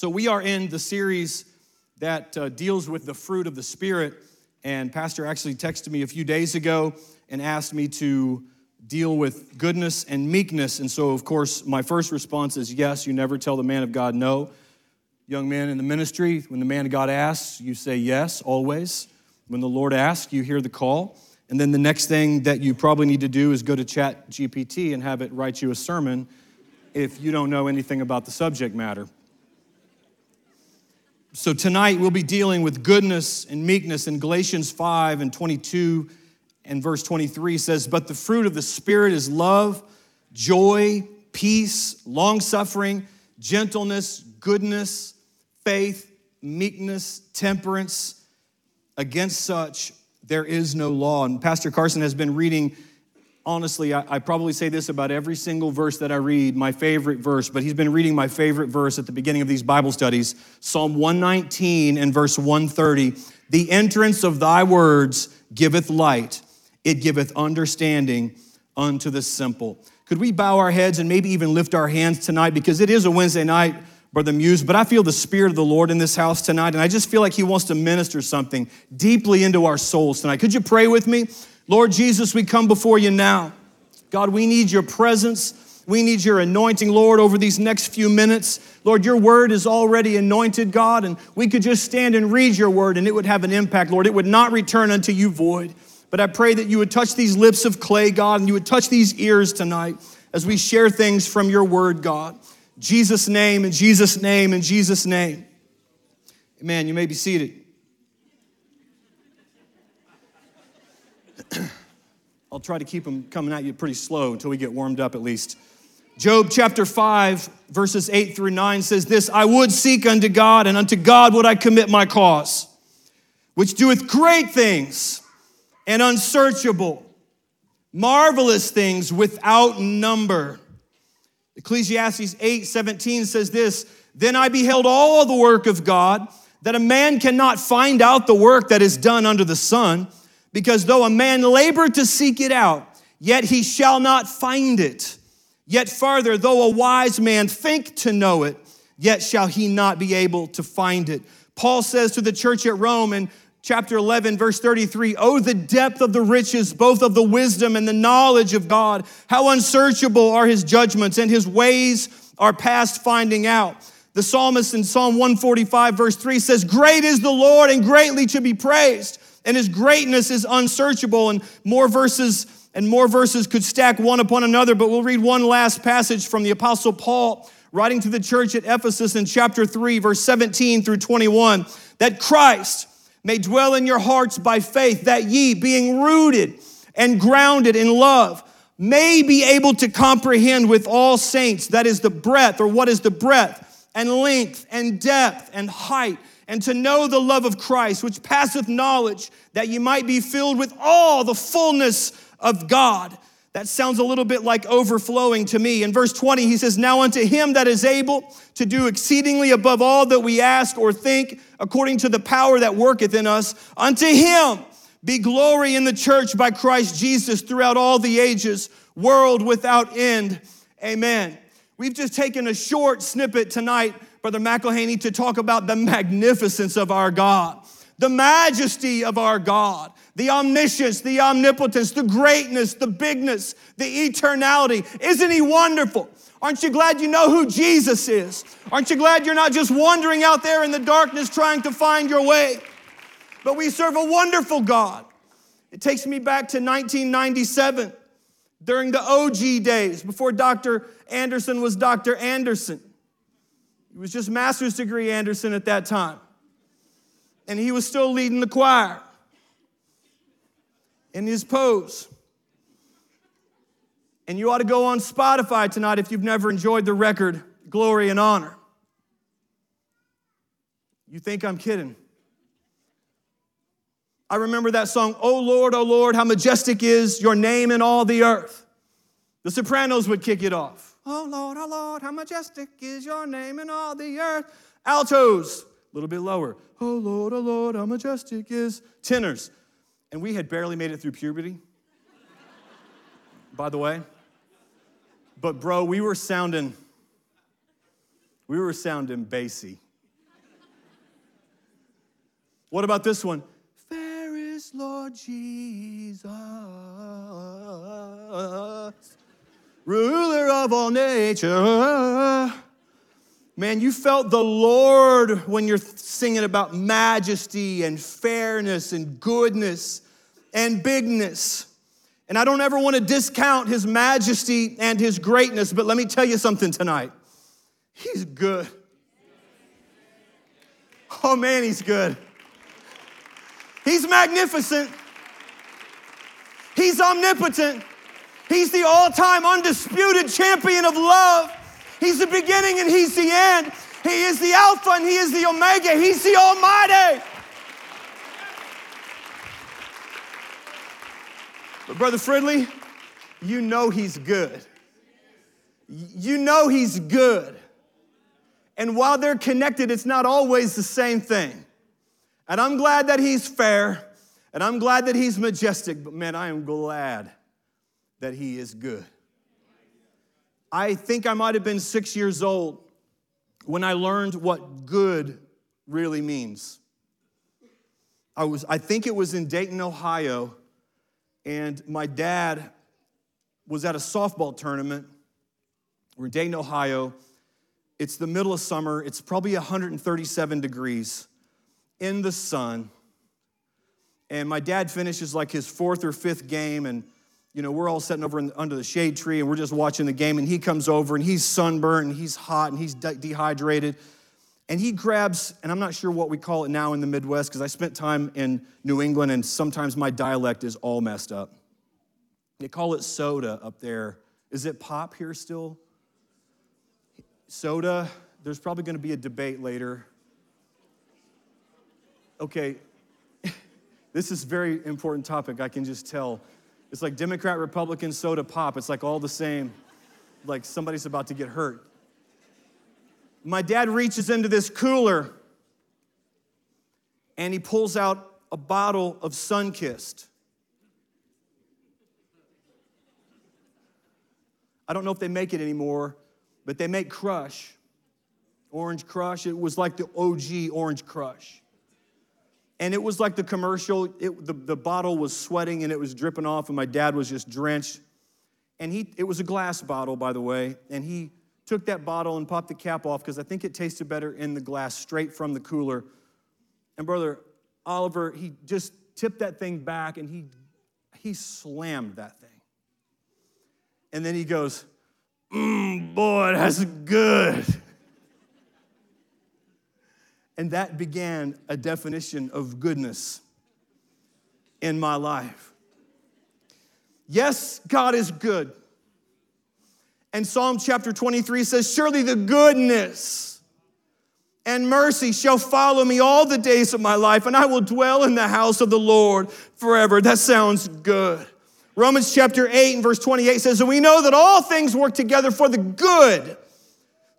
So, we are in the series that uh, deals with the fruit of the Spirit. And Pastor actually texted me a few days ago and asked me to deal with goodness and meekness. And so, of course, my first response is yes, you never tell the man of God no. Young man in the ministry, when the man of God asks, you say yes, always. When the Lord asks, you hear the call. And then the next thing that you probably need to do is go to Chat GPT and have it write you a sermon if you don't know anything about the subject matter. So tonight we'll be dealing with goodness and meekness in Galatians 5 and 22 and verse 23 says, But the fruit of the Spirit is love, joy, peace, long suffering, gentleness, goodness, faith, meekness, temperance. Against such there is no law. And Pastor Carson has been reading honestly, I, I, probably say this about every single verse that I read, my favorite verse, but he's been reading my favorite verse at the beginning of these Bible studies Psalm 119 and verse 130. The entrance of thy words giveth light, it giveth understanding unto the simple. Could we bow our heads and maybe even lift our hands tonight? Because it is a Wednesday night, Brother Muse, but I feel the Spirit of the Lord in this house tonight, and I just feel like He wants to minister something deeply into our souls tonight. Could you pray with me? Lord Jesus, we come before you now. God, we need your presence. We need your anointing, Lord, over these next few minutes. Lord, your word is already anointed, God, and we could just stand and read your word and it would have an impact, Lord. It would not return unto you void. But I pray that you would touch these lips of clay, God, and you would touch these ears tonight as we share things from your word, God. Jesus' name, in Jesus' name, in Jesus' name. Amen. You may be seated. I'll try to keep them coming at you pretty slow until we get warmed up at least. Job chapter 5, verses 8 through 9 says this I would seek unto God, and unto God would I commit my cause, which doeth great things and unsearchable, marvelous things without number. Ecclesiastes 8 17 says this Then I beheld all the work of God, that a man cannot find out the work that is done under the sun. Because though a man labor to seek it out, yet he shall not find it. Yet farther, though a wise man think to know it, yet shall he not be able to find it. Paul says to the church at Rome in chapter 11, verse 33, Oh, the depth of the riches, both of the wisdom and the knowledge of God. How unsearchable are his judgments, and his ways are past finding out. The psalmist in Psalm 145, verse 3 says, Great is the Lord and greatly to be praised and his greatness is unsearchable. And more verses and more verses could stack one upon another, but we'll read one last passage from the Apostle Paul writing to the church at Ephesus in chapter 3, verse 17 through 21, that Christ may dwell in your hearts by faith, that ye, being rooted and grounded in love, may be able to comprehend with all saints, that is the breadth, or what is the breadth, and length, and depth, and height and to know the love of Christ, which passeth knowledge, that you might be filled with all the fullness of God. That sounds a little bit like overflowing to me. In verse 20, he says, Now unto him that is able to do exceedingly above all that we ask or think, according to the power that worketh in us, unto him be glory in the church by Christ Jesus throughout all the ages, world without end. Amen. We've just taken a short snippet tonight Brother McElhaney to talk about the magnificence of our God, the majesty of our God, the omniscience, the omnipotence, the greatness, the bigness, the eternality. Isn't He wonderful? Aren't you glad you know who Jesus is? Aren't you glad you're not just wandering out there in the darkness trying to find your way? But we serve a wonderful God. It takes me back to 1997 during the OG days before Dr. Anderson was Dr. Anderson. He was just master's degree Anderson at that time. And he was still leading the choir in his pose. And you ought to go on Spotify tonight if you've never enjoyed the record Glory and Honor. You think I'm kidding? I remember that song, Oh Lord, oh Lord, how majestic is your name in all the earth. The sopranos would kick it off. Oh Lord, oh Lord, how majestic is your name in all the earth. Altos, a little bit lower. Oh Lord, oh Lord, how majestic is tenors. And we had barely made it through puberty, by the way. But bro, we were sounding, we were sounding bassy. What about this one? Fairest Lord Jesus, ruler of all nature. Man, you felt the Lord when you're singing about majesty and fairness and goodness and bigness. And I don't ever want to discount his majesty and his greatness, but let me tell you something tonight. He's good. Oh man, he's good. He's magnificent. He's omnipotent. He's the all time undisputed champion of love. He's the beginning and He's the end. He is the Alpha and He is the Omega. He's the Almighty. But, Brother Fridley, you know He's good. You know He's good. And while they're connected, it's not always the same thing. And I'm glad that He's fair, and I'm glad that He's majestic, but man, I am glad that He is good. I think I might have been six years old when I learned what good really means. I, was, I think it was in Dayton, Ohio, and my dad was at a softball tournament. We're in Dayton, Ohio. It's the middle of summer. It's probably 137 degrees in the sun. And my dad finishes like his fourth or fifth game, and you know, we're all sitting over in, under the shade tree and we're just watching the game. And he comes over and he's sunburned and he's hot and he's de- dehydrated. And he grabs, and I'm not sure what we call it now in the Midwest because I spent time in New England and sometimes my dialect is all messed up. They call it soda up there. Is it pop here still? Soda, there's probably going to be a debate later. Okay, this is very important topic, I can just tell. It's like Democrat, Republican, soda, pop. It's like all the same. Like somebody's about to get hurt. My dad reaches into this cooler and he pulls out a bottle of Sunkist. I don't know if they make it anymore, but they make Crush, Orange Crush. It was like the OG Orange Crush. And it was like the commercial, it, the, the bottle was sweating and it was dripping off, and my dad was just drenched. And he, it was a glass bottle, by the way, and he took that bottle and popped the cap off because I think it tasted better in the glass straight from the cooler. And brother Oliver, he just tipped that thing back and he, he slammed that thing. And then he goes, Mmm, boy, that's good. And that began a definition of goodness in my life. Yes, God is good. And Psalm chapter 23 says, Surely the goodness and mercy shall follow me all the days of my life, and I will dwell in the house of the Lord forever. That sounds good. Romans chapter 8 and verse 28 says, And we know that all things work together for the good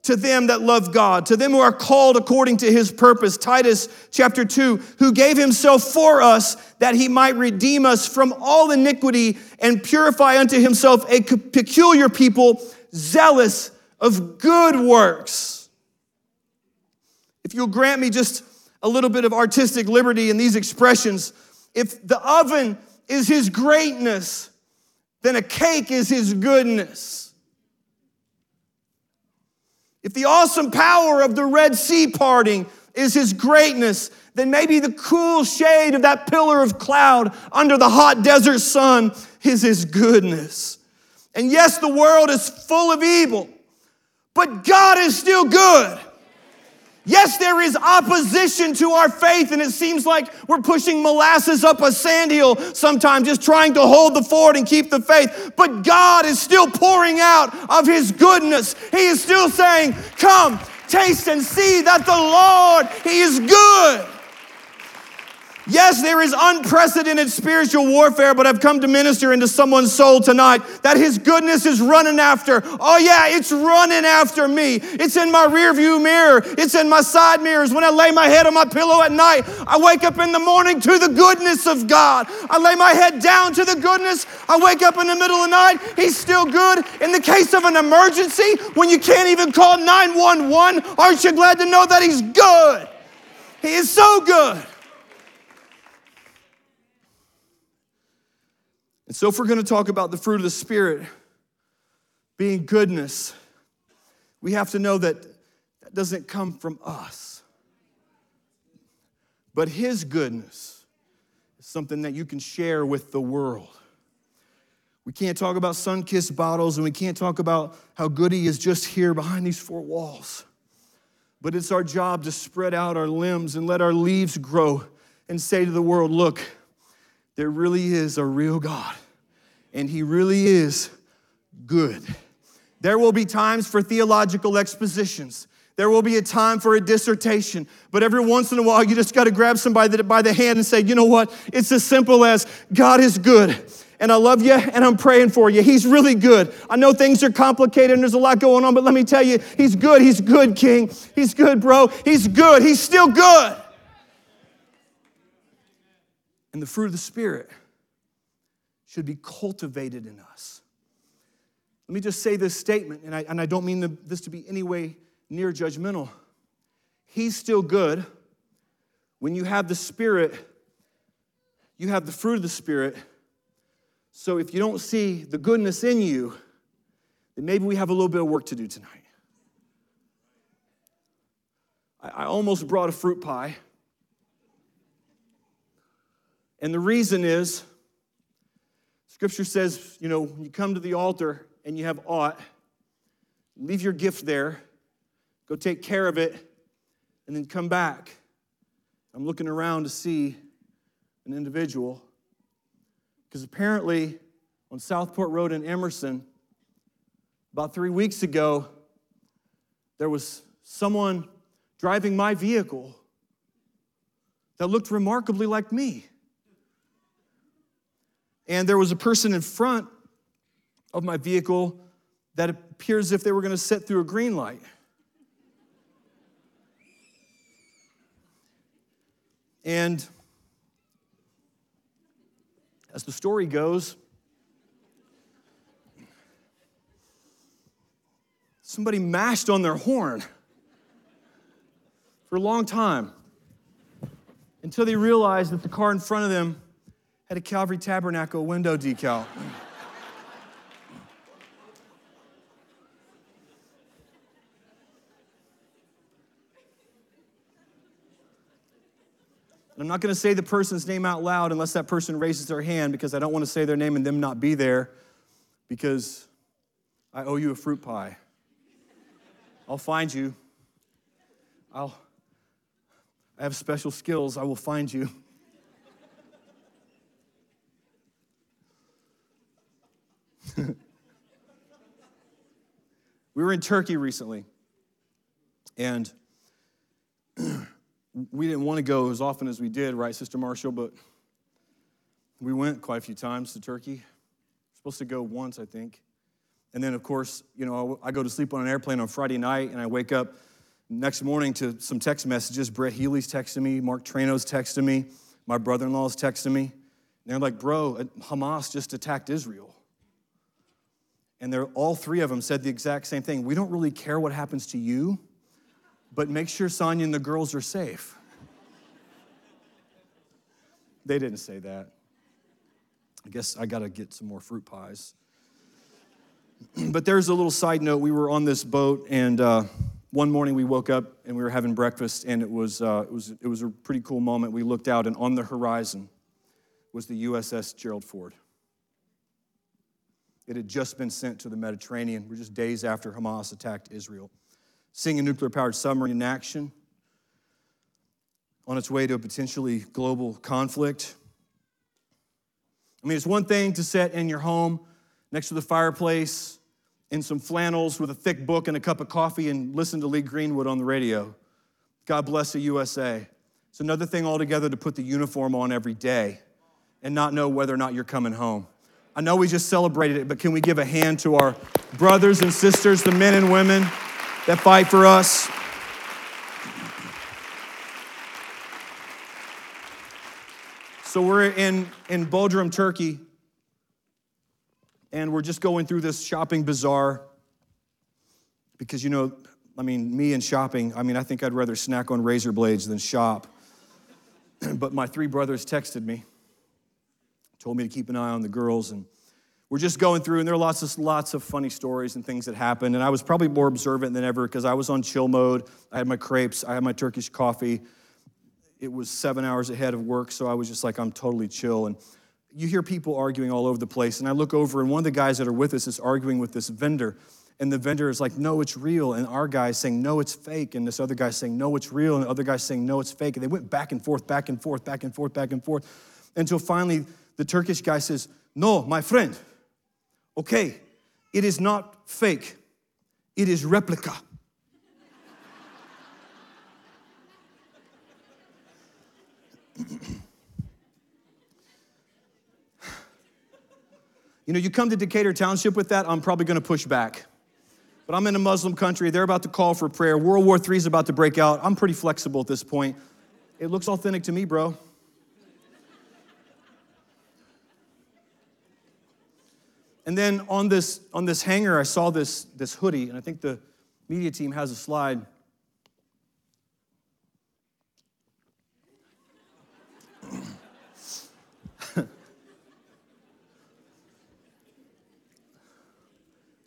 to them that love God, to them who are called according to his purpose. Titus chapter 2, who gave himself for us that he might redeem us from all iniquity and purify unto himself a peculiar people, zealous of good works. If you'll grant me just a little bit of artistic liberty in these expressions, if the oven is his greatness, then a cake is his goodness. If the awesome power of the Red Sea parting is his greatness, then maybe the cool shade of that pillar of cloud under the hot desert sun is his goodness. And yes, the world is full of evil, but God is still good. Yes, there is opposition to our faith, and it seems like we're pushing molasses up a sandhill sometimes, just trying to hold the fort and keep the faith. But God is still pouring out of His goodness. He is still saying, Come, Taste and see that the Lord, He is good. Yes, there is unprecedented spiritual warfare, but I've come to minister into someone's soul tonight that His goodness is running after. Oh, yeah, it's running after me. It's in my rearview mirror, it's in my side mirrors. When I lay my head on my pillow at night, I wake up in the morning to the goodness of God. I lay my head down to the goodness. I wake up in the middle of the night, He's still good. In the case of an emergency, when you can't even call 911, aren't you glad to know that He's good? He is so good. And so, if we're going to talk about the fruit of the Spirit being goodness, we have to know that that doesn't come from us. But His goodness is something that you can share with the world. We can't talk about Sunkist bottles and we can't talk about how good He is just here behind these four walls. But it's our job to spread out our limbs and let our leaves grow and say to the world, look, there really is a real God, and He really is good. There will be times for theological expositions. There will be a time for a dissertation, but every once in a while, you just got to grab somebody by the hand and say, you know what? It's as simple as God is good, and I love you, and I'm praying for you. He's really good. I know things are complicated and there's a lot going on, but let me tell you, He's good. He's good, King. He's good, bro. He's good. He's still good and the fruit of the Spirit should be cultivated in us. Let me just say this statement, and I, and I don't mean the, this to be any way near judgmental. He's still good. When you have the Spirit, you have the fruit of the Spirit. So if you don't see the goodness in you, then maybe we have a little bit of work to do tonight. I, I almost brought a fruit pie. And the reason is, Scripture says, you know, when you come to the altar and you have aught, leave your gift there, go take care of it, and then come back. I'm looking around to see an individual because apparently on Southport Road in Emerson, about three weeks ago, there was someone driving my vehicle that looked remarkably like me and there was a person in front of my vehicle that appeared as if they were going to sit through a green light. And as the story goes, somebody mashed on their horn for a long time until they realized that the car in front of them had a Calvary Tabernacle window decal. I'm not going to say the person's name out loud unless that person raises their hand because I don't want to say their name and them not be there because I owe you a fruit pie. I'll find you. I'll I have special skills. I will find you. we were in Turkey recently, and we didn't want to go as often as we did, right, Sister Marshall? But we went quite a few times to Turkey. We're supposed to go once, I think. And then, of course, you know, I go to sleep on an airplane on Friday night, and I wake up next morning to some text messages. Brett Healy's texting me, Mark Trano's texting me, my brother in law's texting me. And they're like, bro, uh, Hamas just attacked Israel. And they're, all three of them said the exact same thing. We don't really care what happens to you, but make sure Sonia and the girls are safe. they didn't say that. I guess I got to get some more fruit pies. but there's a little side note. We were on this boat, and uh, one morning we woke up and we were having breakfast, and it was, uh, it, was, it was a pretty cool moment. We looked out, and on the horizon was the USS Gerald Ford. It had just been sent to the Mediterranean. We're just days after Hamas attacked Israel. Seeing a nuclear powered submarine in action on its way to a potentially global conflict. I mean, it's one thing to sit in your home next to the fireplace, in some flannels with a thick book and a cup of coffee and listen to Lee Greenwood on the radio. God bless the USA. It's another thing altogether to put the uniform on every day and not know whether or not you're coming home. I know we just celebrated it, but can we give a hand to our brothers and sisters, the men and women that fight for us? So we're in, in Bodrum, Turkey, and we're just going through this shopping bazaar because, you know, I mean, me and shopping, I mean, I think I'd rather snack on razor blades than shop. but my three brothers texted me, told me to keep an eye on the girls, and we're just going through, and there are lots of lots of funny stories and things that happened. And I was probably more observant than ever because I was on chill mode. I had my crepes, I had my Turkish coffee. It was seven hours ahead of work, so I was just like, I'm totally chill. And you hear people arguing all over the place, and I look over, and one of the guys that are with us is arguing with this vendor. And the vendor is like, no, it's real. And our guy is saying, no, it's fake. And this other guy is saying, no, it's real. And the other guy is saying, no, it's fake. And they went back and forth, back and forth, back and forth, back and forth. Until finally the Turkish guy says, no, my friend, okay, it is not fake, it is replica. you know, you come to Decatur Township with that, I'm probably gonna push back. But I'm in a Muslim country, they're about to call for prayer. World War III is about to break out. I'm pretty flexible at this point. It looks authentic to me, bro. And then on this, on this hanger, I saw this, this hoodie, and I think the media team has a slide.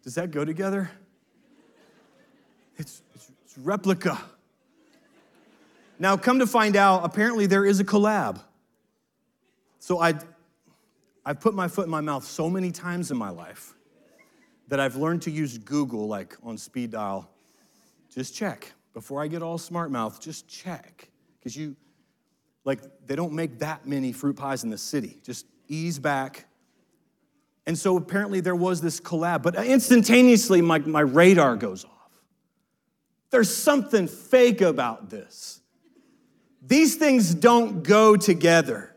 Does that go together? It's, it's, it's, replica. Now, come to find out, apparently there is a collab. So I, I've put my foot in my mouth so many times in my life that I've learned to use Google like on speed dial. Just check. Before I get all smart mouth, just check. Because you, like, they don't make that many fruit pies in the city. Just ease back. And so apparently there was this collab, but instantaneously my, my radar goes off. There's something fake about this. These things don't go together.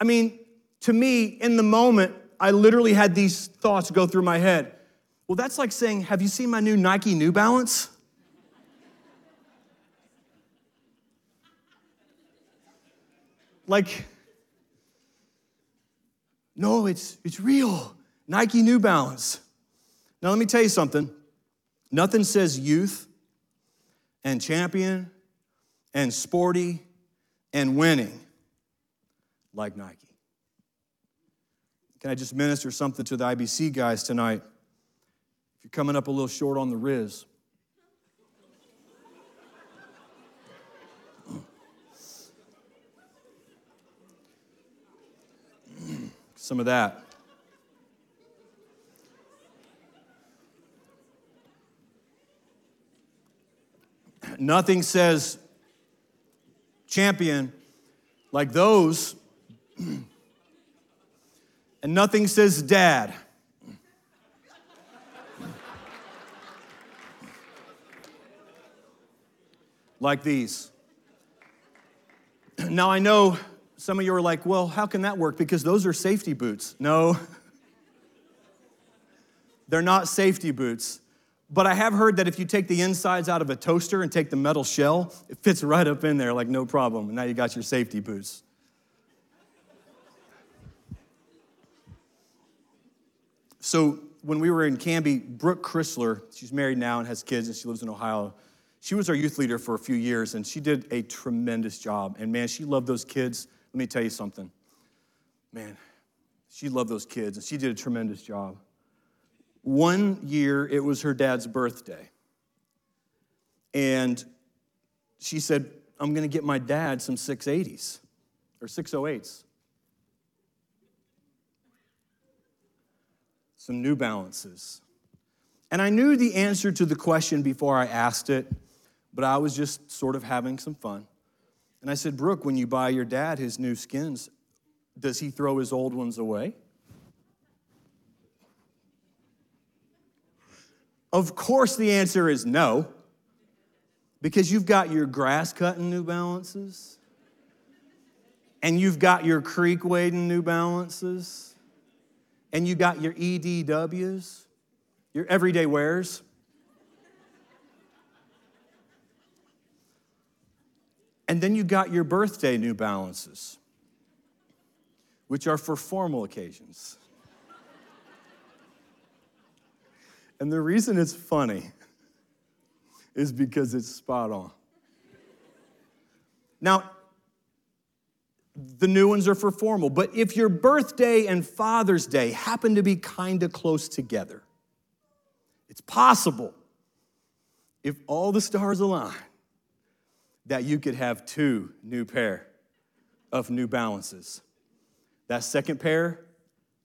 I mean, to me, in the moment, I literally had these thoughts go through my head. Well, that's like saying, Have you seen my new Nike New Balance? like, no, it's, it's real. Nike New Balance. Now, let me tell you something. Nothing says youth and champion and sporty and winning like Nike. Can I just minister something to the IBC guys tonight? If you're coming up a little short on the Riz, some of that. Nothing says champion like those, and nothing says dad. like these. Now I know some of you are like, well, how can that work? Because those are safety boots. No, they're not safety boots. But I have heard that if you take the insides out of a toaster and take the metal shell, it fits right up in there like no problem. And now you got your safety boots. So when we were in Canby, Brooke Chrysler, she's married now and has kids and she lives in Ohio. She was our youth leader for a few years and she did a tremendous job. And man, she loved those kids. Let me tell you something. Man, she loved those kids and she did a tremendous job. One year, it was her dad's birthday. And she said, I'm going to get my dad some 680s or 608s. Some New Balances. And I knew the answer to the question before I asked it, but I was just sort of having some fun. And I said, Brooke, when you buy your dad his new skins, does he throw his old ones away? Of course, the answer is no, because you've got your grass cutting New Balances, and you've got your creek wading New Balances, and you got your EDWs, your everyday wears. And then you got your birthday New Balances, which are for formal occasions. And the reason it's funny is because it's spot on. Now, the new ones are for formal, but if your birthday and Father's Day happen to be kind of close together, it's possible, if all the stars align, that you could have two new pair of New Balances. That second pair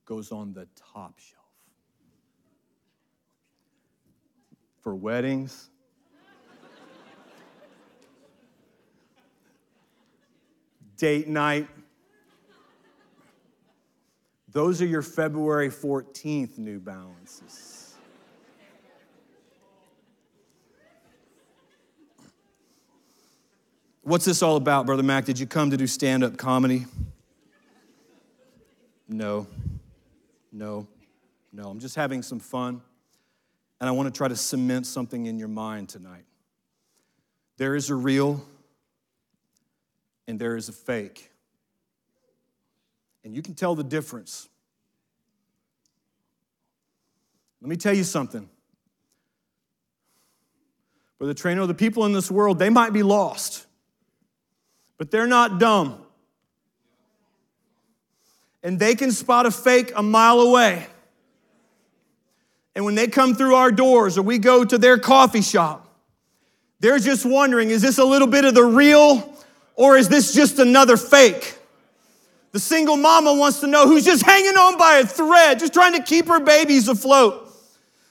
goes on the top shelf. for weddings. Date night. Those are your February 14th New Balances. What's this all about, Brother Mack? Did you come to do stand up comedy? No, no, no. I'm just having some fun. And I want to try to cement something in your mind tonight. There is a real and there is a fake. And you can tell the difference. Let me tell you something. Brother Trainer, the people in this world, they might be lost, but they're not dumb. And they can spot a fake a mile away. And when they come through our doors or we go to their coffee shop, they're just wondering is this a little bit of the real or is this just another fake? The single mama wants to know who's just hanging on by a thread, just trying to keep her babies afloat.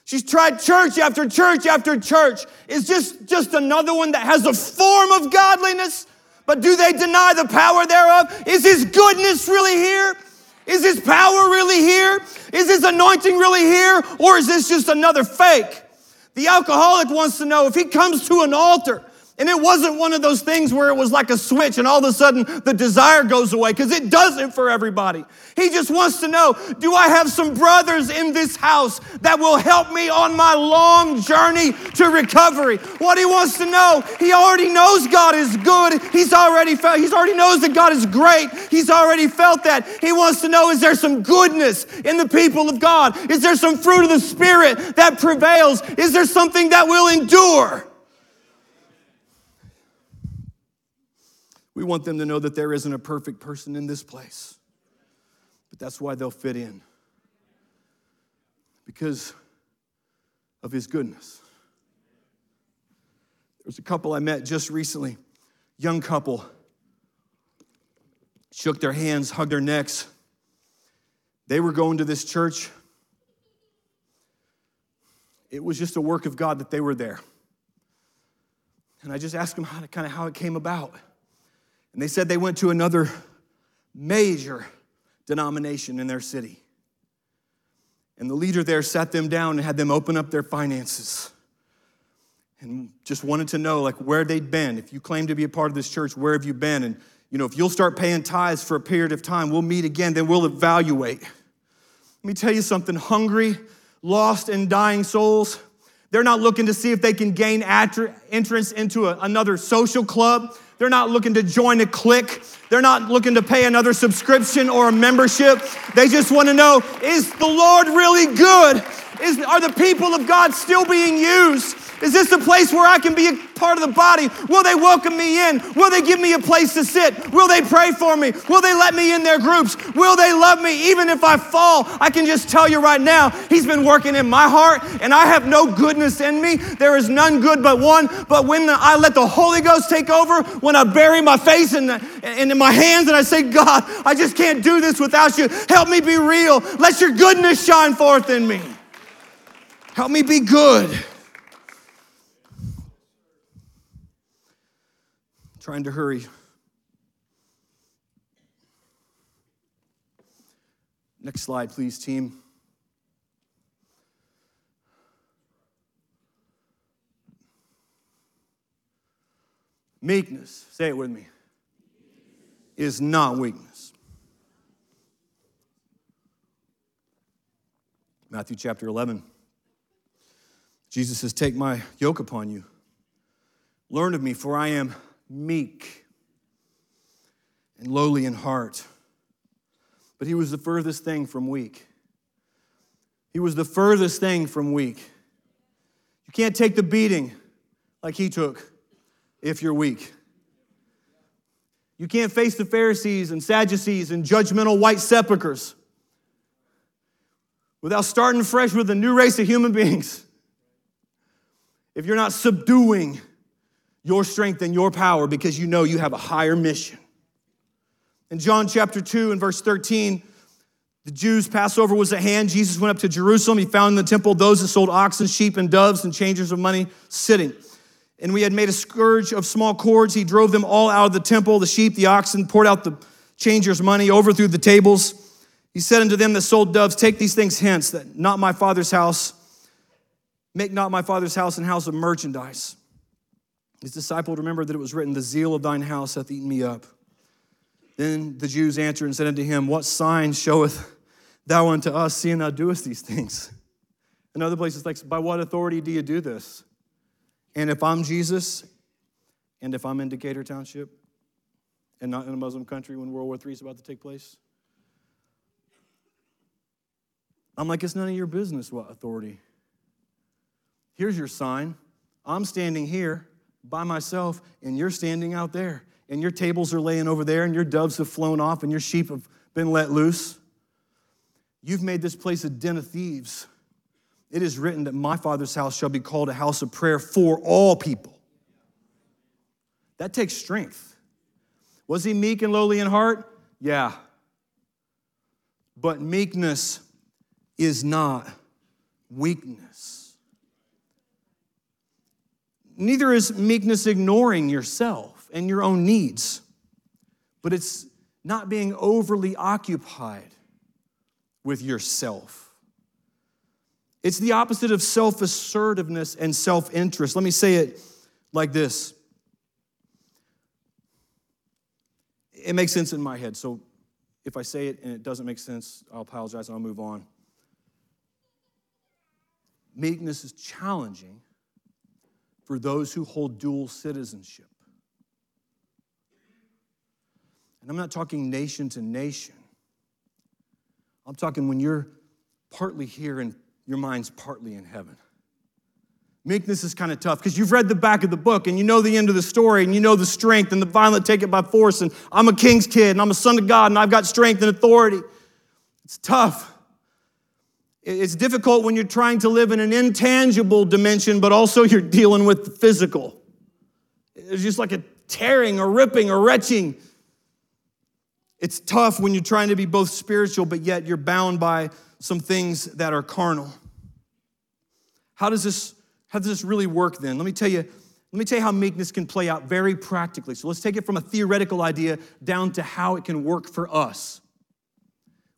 She's tried church after church after church. Is just just another one that has a form of godliness, but do they deny the power thereof? Is his goodness really here? Is his power really here? Is his anointing really here? Or is this just another fake? The alcoholic wants to know if he comes to an altar and it wasn't one of those things where it was like a switch and all of a sudden the desire goes away because it doesn't for everybody. He just wants to know do I have some brothers in this house that will help me on my long journey to recovery? What he wants to know, he already knows God is good. He's already felt, he's already knows that God is great. He's already felt that. He wants to know is there some goodness in the people of God? Is there some fruit of the Spirit that prevails? Is there something that will endure? We want them to know that there isn't a perfect person in this place, but that's why they'll fit in because of his goodness. There was a couple I met just recently, young couple, shook their hands, hugged their necks. They were going to this church. It was just a work of God that they were there. And I just asked them how to, kind of how it came about. And they said they went to another major denomination in their city. And the leader there sat them down and had them open up their finances and just wanted to know like where they'd been. If you claim to be a part of this church, where have you been? And you know, if you'll start paying tithes for a period of time, we'll meet again, then we'll evaluate. Let me tell you something hungry, lost, and dying souls, they're not looking to see if they can gain entrance into a, another social club. They're not looking to join a clique. They're not looking to pay another subscription or a membership. They just want to know is the Lord really good? Is, are the people of God still being used? Is this a place where I can be a part of the body? Will they welcome me in? Will they give me a place to sit? Will they pray for me? Will they let me in their groups? Will they love me even if I fall? I can just tell you right now, He's been working in my heart, and I have no goodness in me. There is none good but one. But when I let the Holy Ghost take over, when I bury my face in, the, in my hands and I say, God, I just can't do this without you. Help me be real. Let your goodness shine forth in me. Help me be good. trying to hurry. Next slide, please, team. Meekness, say it with me, is not weakness. Matthew chapter 11. Jesus says, Take my yoke upon you. Learn of me, for I am meek and lowly in heart. But he was the furthest thing from weak. He was the furthest thing from weak. You can't take the beating like he took if you're weak. You can't face the Pharisees and Sadducees and judgmental white sepulchres without starting fresh with a new race of human beings. If you're not subduing your strength and your power because you know you have a higher mission. In John chapter 2 and verse 13, the Jews' Passover was at hand. Jesus went up to Jerusalem. He found in the temple those that sold oxen, sheep, and doves and changers of money sitting. And we had made a scourge of small cords. He drove them all out of the temple, the sheep, the oxen, poured out the changers' money, overthrew the tables. He said unto them that sold doves, Take these things hence, that not my father's house, make not my father's house an house of merchandise. His disciple remembered that it was written, The zeal of thine house hath eaten me up. Then the Jews answered and said unto him, What sign showeth thou unto us, seeing thou doest these things? In other places, like, By what authority do you do this? And if I'm Jesus, and if I'm in Decatur Township, and not in a Muslim country when World War III is about to take place, I'm like, it's none of your business what authority. Here's your sign. I'm standing here by myself, and you're standing out there, and your tables are laying over there, and your doves have flown off, and your sheep have been let loose. You've made this place a den of thieves. It is written that my Father's house shall be called a house of prayer for all people. That takes strength. Was he meek and lowly in heart? Yeah. But meekness is not weakness. Neither is meekness ignoring yourself and your own needs, but it's not being overly occupied with yourself. It's the opposite of self assertiveness and self interest. Let me say it like this it makes sense in my head. So if I say it and it doesn't make sense, I'll apologize and I'll move on. Meekness is challenging for those who hold dual citizenship. And I'm not talking nation to nation. I'm talking when you're partly here and your mind's partly in heaven. Meekness is kind of tough because you've read the back of the book and you know the end of the story and you know the strength and the violent take it by force. And I'm a king's kid and I'm a son of God and I've got strength and authority. It's tough. It's difficult when you're trying to live in an intangible dimension, but also you're dealing with the physical. It's just like a tearing or ripping or retching. It's tough when you're trying to be both spiritual, but yet you're bound by some things that are carnal. How does this, how does this really work then? Let me tell you, let me tell you how meekness can play out very practically. So let's take it from a theoretical idea down to how it can work for us.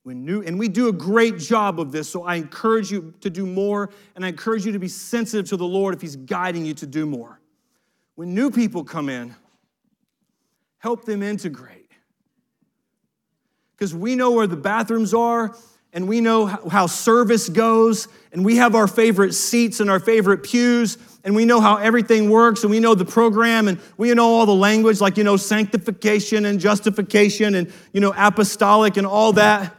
When new, and we do a great job of this, so I encourage you to do more, and I encourage you to be sensitive to the Lord if He's guiding you to do more. When new people come in, help them integrate. Because we know where the bathrooms are, and we know how service goes, and we have our favorite seats and our favorite pews, and we know how everything works, and we know the program, and we know all the language, like, you know, sanctification and justification and, you know, apostolic and all that.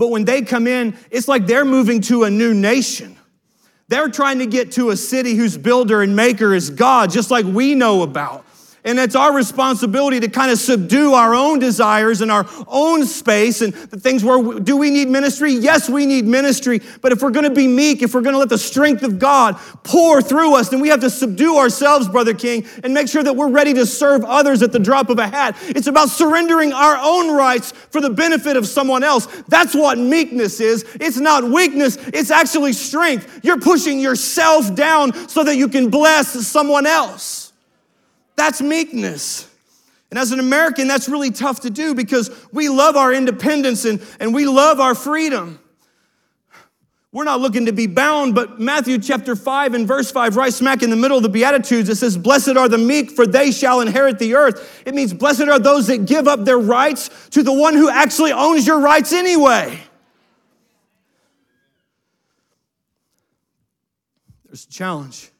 But when they come in, it's like they're moving to a new nation. They're trying to get to a city whose builder and maker is God, just like we know about. And it's our responsibility to kind of subdue our own desires and our own space and the things where do we need ministry? Yes, we need ministry. But if we're going to be meek, if we're going to let the strength of God pour through us, then we have to subdue ourselves, Brother King, and make sure that we're ready to serve others at the drop of a hat. It's about surrendering our own rights for the benefit of someone else. That's what meekness is. It's not weakness, it's actually strength. You're pushing yourself down so that you can bless someone else. That's meekness. And as an American, that's really tough to do because we love our independence and, and we love our freedom. We're not looking to be bound, but Matthew chapter 5 and verse 5, right smack in the middle of the Beatitudes, it says, Blessed are the meek, for they shall inherit the earth. It means, Blessed are those that give up their rights to the one who actually owns your rights anyway. There's a challenge.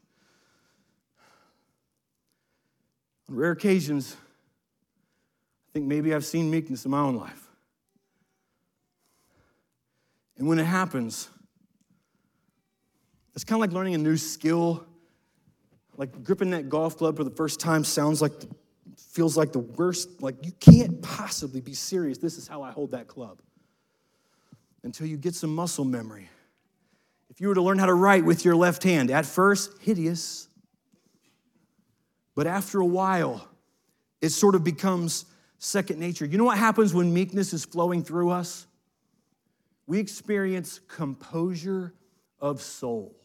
On rare occasions, I think maybe I've seen meekness in my own life. And when it happens, it's kind of like learning a new skill. Like gripping that golf club for the first time sounds like, feels like the worst. Like you can't possibly be serious. This is how I hold that club. Until you get some muscle memory. If you were to learn how to write with your left hand, at first, hideous. But after a while, it sort of becomes second nature. You know what happens when meekness is flowing through us? We experience composure of soul.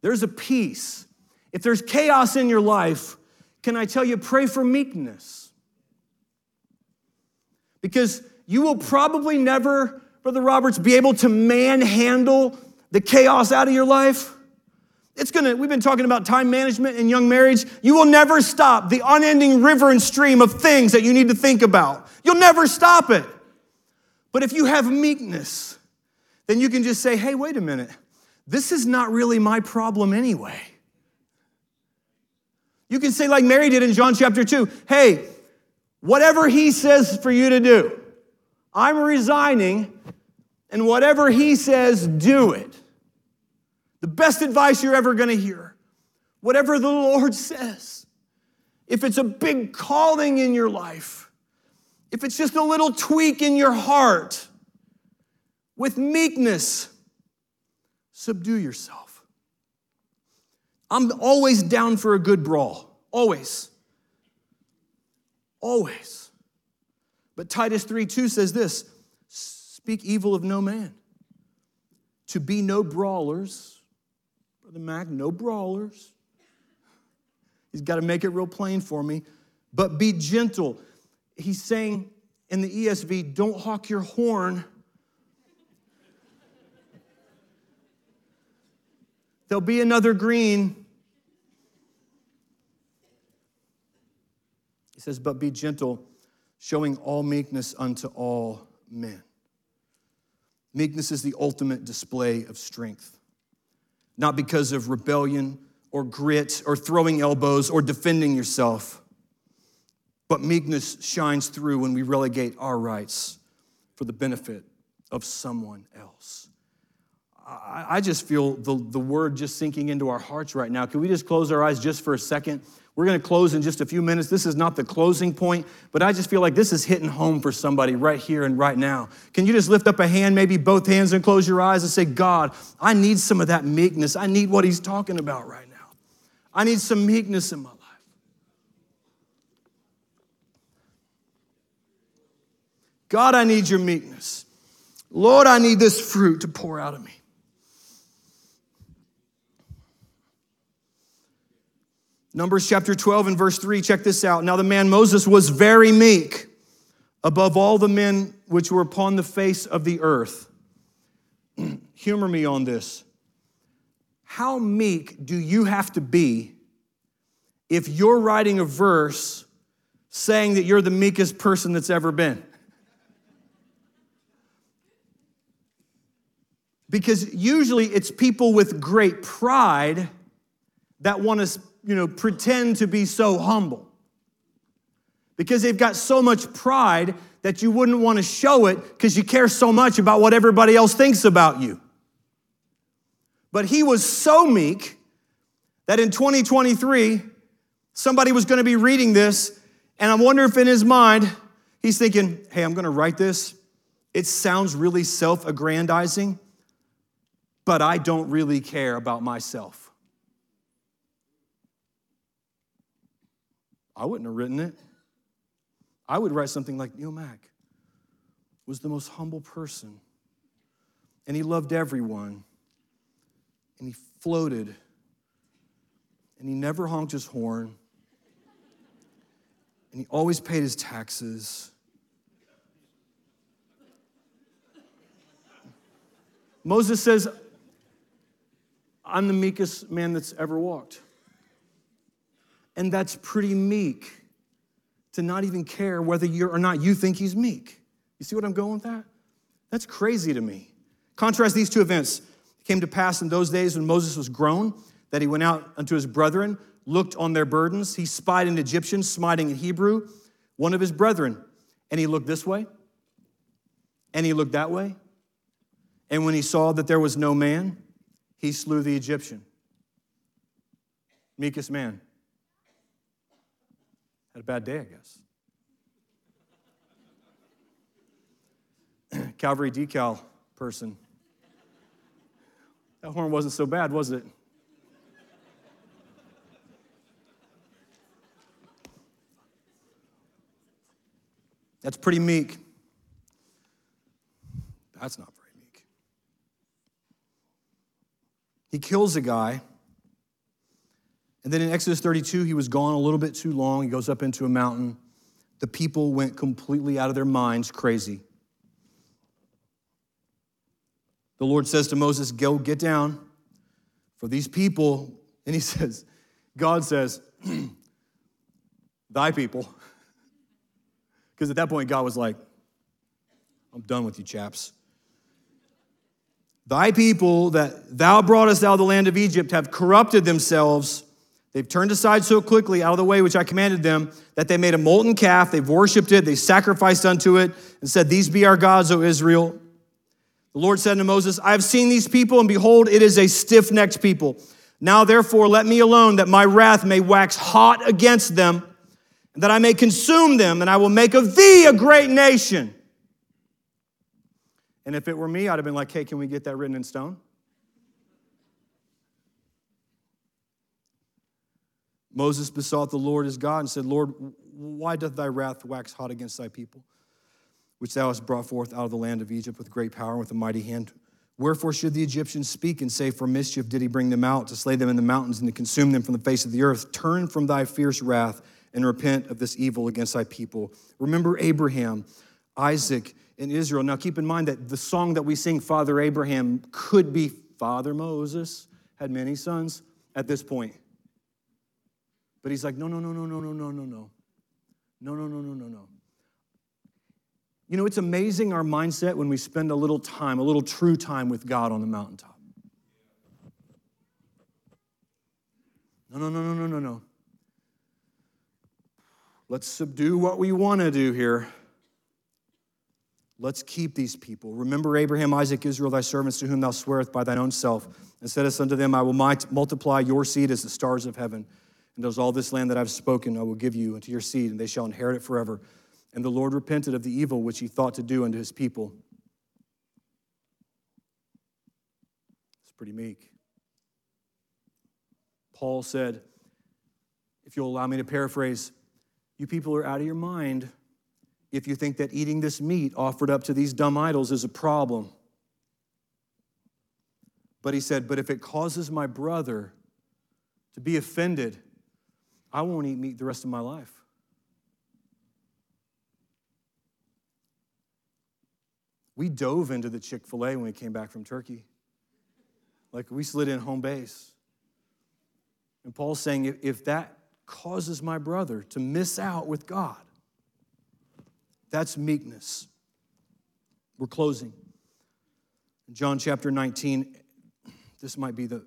There's a peace. If there's chaos in your life, can I tell you, pray for meekness? Because you will probably never, Brother Roberts, be able to manhandle the chaos out of your life. It's gonna, we've been talking about time management and young marriage. You will never stop the unending river and stream of things that you need to think about. You'll never stop it. But if you have meekness, then you can just say, hey, wait a minute this is not really my problem anyway. You can say, like Mary did in John chapter 2, hey, whatever he says for you to do, I'm resigning, and whatever he says, do it. The best advice you're ever gonna hear, whatever the Lord says. If it's a big calling in your life, if it's just a little tweak in your heart, with meekness, subdue yourself. I'm always down for a good brawl, always. Always. But Titus 3 2 says this speak evil of no man, to be no brawlers. Brother Mack, no brawlers. He's got to make it real plain for me, but be gentle. He's saying in the ESV, don't hawk your horn There'll be another green. He says, But be gentle, showing all meekness unto all men. Meekness is the ultimate display of strength, not because of rebellion or grit or throwing elbows or defending yourself, but meekness shines through when we relegate our rights for the benefit of someone else. I just feel the, the word just sinking into our hearts right now. Can we just close our eyes just for a second? We're going to close in just a few minutes. This is not the closing point, but I just feel like this is hitting home for somebody right here and right now. Can you just lift up a hand, maybe both hands, and close your eyes and say, God, I need some of that meekness. I need what he's talking about right now. I need some meekness in my life. God, I need your meekness. Lord, I need this fruit to pour out of me. Numbers chapter 12 and verse 3, check this out. Now the man Moses was very meek above all the men which were upon the face of the earth. Humor me on this. How meek do you have to be if you're writing a verse saying that you're the meekest person that's ever been? Because usually it's people with great pride that want to you know, pretend to be so humble. Because they've got so much pride that you wouldn't want to show it because you care so much about what everybody else thinks about you. But he was so meek that in 2023, somebody was going to be reading this, and I wonder if in his mind, he's thinking, hey, I'm going to write this. It sounds really self aggrandizing, but I don't really care about myself. I wouldn't have written it. I would write something like Neil Mack was the most humble person, and he loved everyone, and he floated, and he never honked his horn, and he always paid his taxes. Moses says, I'm the meekest man that's ever walked. And that's pretty meek to not even care whether you're or not you think he's meek. You see what I'm going with that? That's crazy to me. Contrast these two events. It came to pass in those days when Moses was grown that he went out unto his brethren, looked on their burdens. He spied an Egyptian, smiting a Hebrew, one of his brethren. And he looked this way, and he looked that way. And when he saw that there was no man, he slew the Egyptian. Meekest man. Had a bad day, I guess. Calvary decal person. That horn wasn't so bad, was it? That's pretty meek. That's not very meek. He kills a guy. And then in Exodus 32, he was gone a little bit too long. He goes up into a mountain. The people went completely out of their minds, crazy. The Lord says to Moses, Go get down for these people. And he says, God says, Thy people. Because at that point, God was like, I'm done with you, chaps. Thy people that thou broughtest out of the land of Egypt have corrupted themselves. They've turned aside so quickly out of the way which I commanded them that they made a molten calf. They've worshiped it. They sacrificed unto it and said, These be our gods, O Israel. The Lord said to Moses, I have seen these people, and behold, it is a stiff necked people. Now, therefore, let me alone, that my wrath may wax hot against them, and that I may consume them, and I will make of thee a great nation. And if it were me, I'd have been like, hey, can we get that written in stone? Moses besought the Lord his God and said, Lord, why doth thy wrath wax hot against thy people, which thou hast brought forth out of the land of Egypt with great power and with a mighty hand? Wherefore should the Egyptians speak and say, For mischief did he bring them out, to slay them in the mountains and to consume them from the face of the earth? Turn from thy fierce wrath and repent of this evil against thy people. Remember Abraham, Isaac, and Israel. Now, keep in mind that the song that we sing, Father Abraham, could be Father Moses, had many sons at this point. But he's like, no, no, no, no, no, no, no, no, no. No, no, no, no, no, no. You know, it's amazing our mindset when we spend a little time, a little true time with God on the mountaintop. No, no, no, no, no, no, no. Let's subdue what we want to do here. Let's keep these people. Remember Abraham, Isaac, Israel, thy servants, to whom thou swearest by thine own self, and saidst unto them, I will multiply your seed as the stars of heaven. And those all this land that I've spoken, I will give you unto your seed, and they shall inherit it forever. And the Lord repented of the evil which he thought to do unto his people. It's pretty meek. Paul said, if you'll allow me to paraphrase, you people are out of your mind if you think that eating this meat offered up to these dumb idols is a problem. But he said, But if it causes my brother to be offended, I won't eat meat the rest of my life. We dove into the Chick fil A when we came back from Turkey. Like we slid in home base. And Paul's saying, if that causes my brother to miss out with God, that's meekness. We're closing. John chapter 19, this might be the,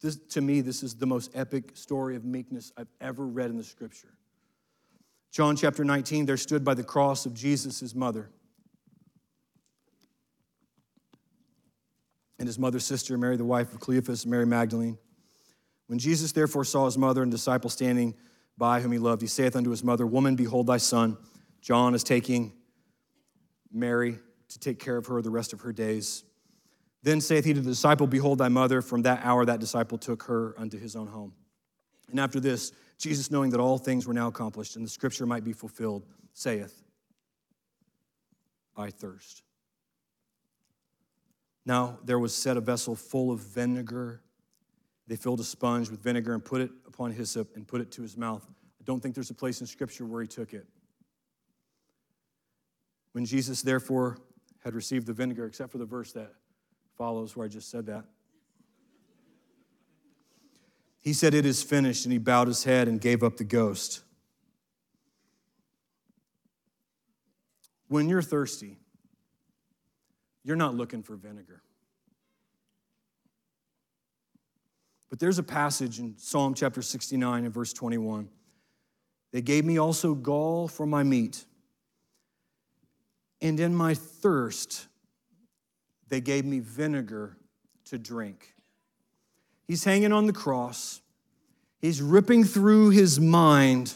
this, to me, this is the most epic story of meekness I've ever read in the scripture. John chapter 19, there stood by the cross of Jesus mother. And his mother's sister, Mary, the wife of Cleophas, Mary Magdalene. When Jesus therefore saw his mother and disciple standing by whom he loved, he saith unto his mother, Woman, behold thy son. John is taking Mary to take care of her the rest of her days. Then saith he to the disciple, Behold thy mother. From that hour that disciple took her unto his own home. And after this, Jesus, knowing that all things were now accomplished and the scripture might be fulfilled, saith, I thirst. Now there was set a vessel full of vinegar. They filled a sponge with vinegar and put it upon hyssop and put it to his mouth. I don't think there's a place in scripture where he took it. When Jesus, therefore, had received the vinegar, except for the verse that follows where I just said that. He said, It is finished, and he bowed his head and gave up the ghost. When you're thirsty, you're not looking for vinegar. But there's a passage in Psalm chapter 69 and verse 21. They gave me also gall for my meat, and in my thirst, they gave me vinegar to drink. He's hanging on the cross. He's ripping through his mind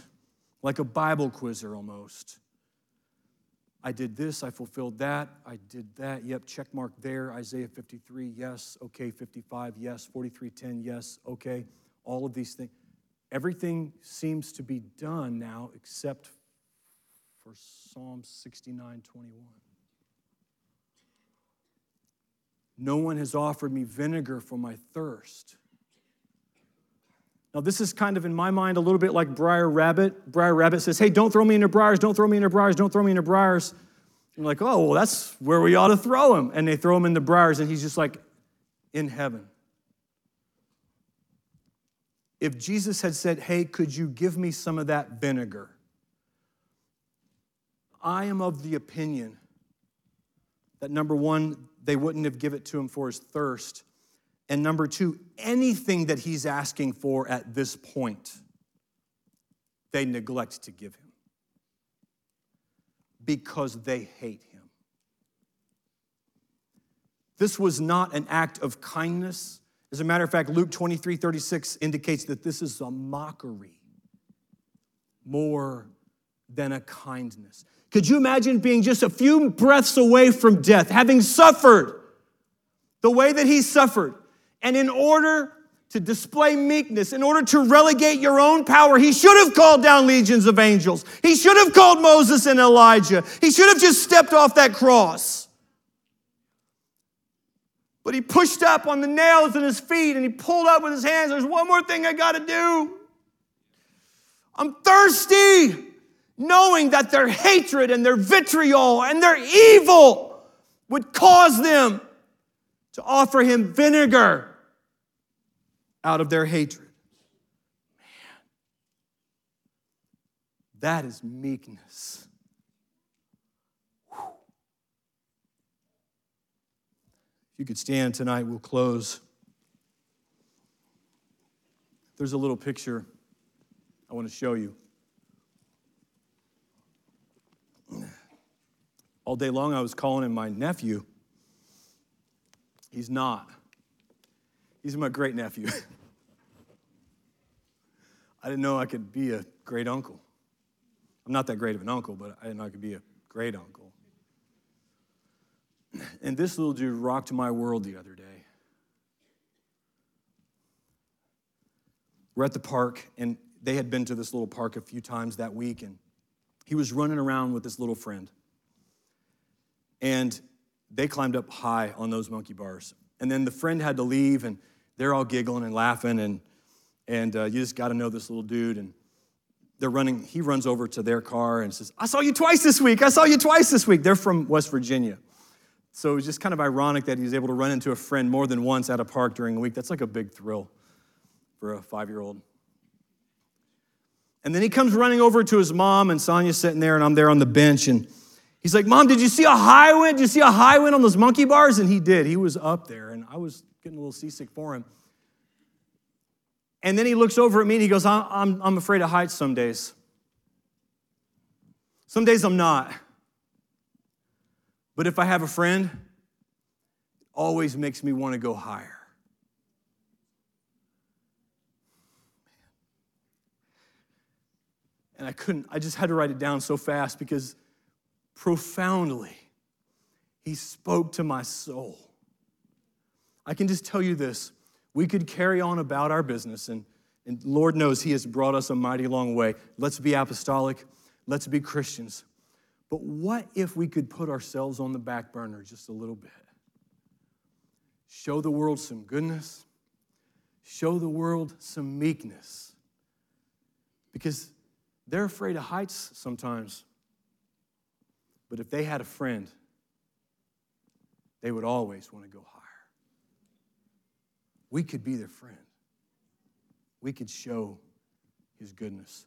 like a Bible quizzer almost. I did this, I fulfilled that, I did that. Yep, check mark there. Isaiah 53, yes. Okay, 55, yes. 43:10, yes. Okay. All of these things. Everything seems to be done now except for Psalm 69, 21. No one has offered me vinegar for my thirst. Now, this is kind of in my mind a little bit like Briar Rabbit. Briar Rabbit says, Hey, don't throw me into briars, don't throw me into briars, don't throw me into briars. I'm like, Oh, well, that's where we ought to throw him. And they throw him in the briars, and he's just like, In heaven. If Jesus had said, Hey, could you give me some of that vinegar? I am of the opinion that number one, they wouldn't have given it to him for his thirst. And number two, anything that he's asking for at this point, they neglect to give him because they hate him. This was not an act of kindness. As a matter of fact, Luke 23 36 indicates that this is a mockery more than a kindness. Could you imagine being just a few breaths away from death, having suffered the way that he suffered? And in order to display meekness, in order to relegate your own power, he should have called down legions of angels. He should have called Moses and Elijah. He should have just stepped off that cross. But he pushed up on the nails in his feet and he pulled up with his hands. There's one more thing I got to do. I'm thirsty, knowing that their hatred and their vitriol and their evil would cause them to offer him vinegar out of their hatred. Man, that is meekness. If you could stand tonight, we'll close. There's a little picture I want to show you. All day long, I was calling him my nephew. He's not. He's my great nephew. I didn't know I could be a great uncle. I'm not that great of an uncle, but I didn't know I could be a great uncle. And this little dude rocked my world the other day. We're at the park, and they had been to this little park a few times that week, and he was running around with this little friend. And they climbed up high on those monkey bars. And then the friend had to leave, and they're all giggling and laughing, and, and uh, you just got to know this little dude. And they're running, he runs over to their car and says, I saw you twice this week. I saw you twice this week. They're from West Virginia. So it was just kind of ironic that he was able to run into a friend more than once at a park during a week. That's like a big thrill for a five year old. And then he comes running over to his mom, and Sonia's sitting there, and I'm there on the bench. And he's like, Mom, did you see a high wind? Did you see a high wind on those monkey bars? And he did. He was up there, and I was getting a little seasick for him. And then he looks over at me and he goes, I'm, I'm afraid of heights some days. Some days I'm not. But if I have a friend, it always makes me want to go higher. And I couldn't, I just had to write it down so fast because profoundly, he spoke to my soul. I can just tell you this we could carry on about our business, and, and Lord knows He has brought us a mighty long way. Let's be apostolic, let's be Christians. But what if we could put ourselves on the back burner just a little bit? Show the world some goodness, show the world some meekness. Because they're afraid of heights sometimes. But if they had a friend, they would always want to go higher. We could be their friend, we could show his goodness.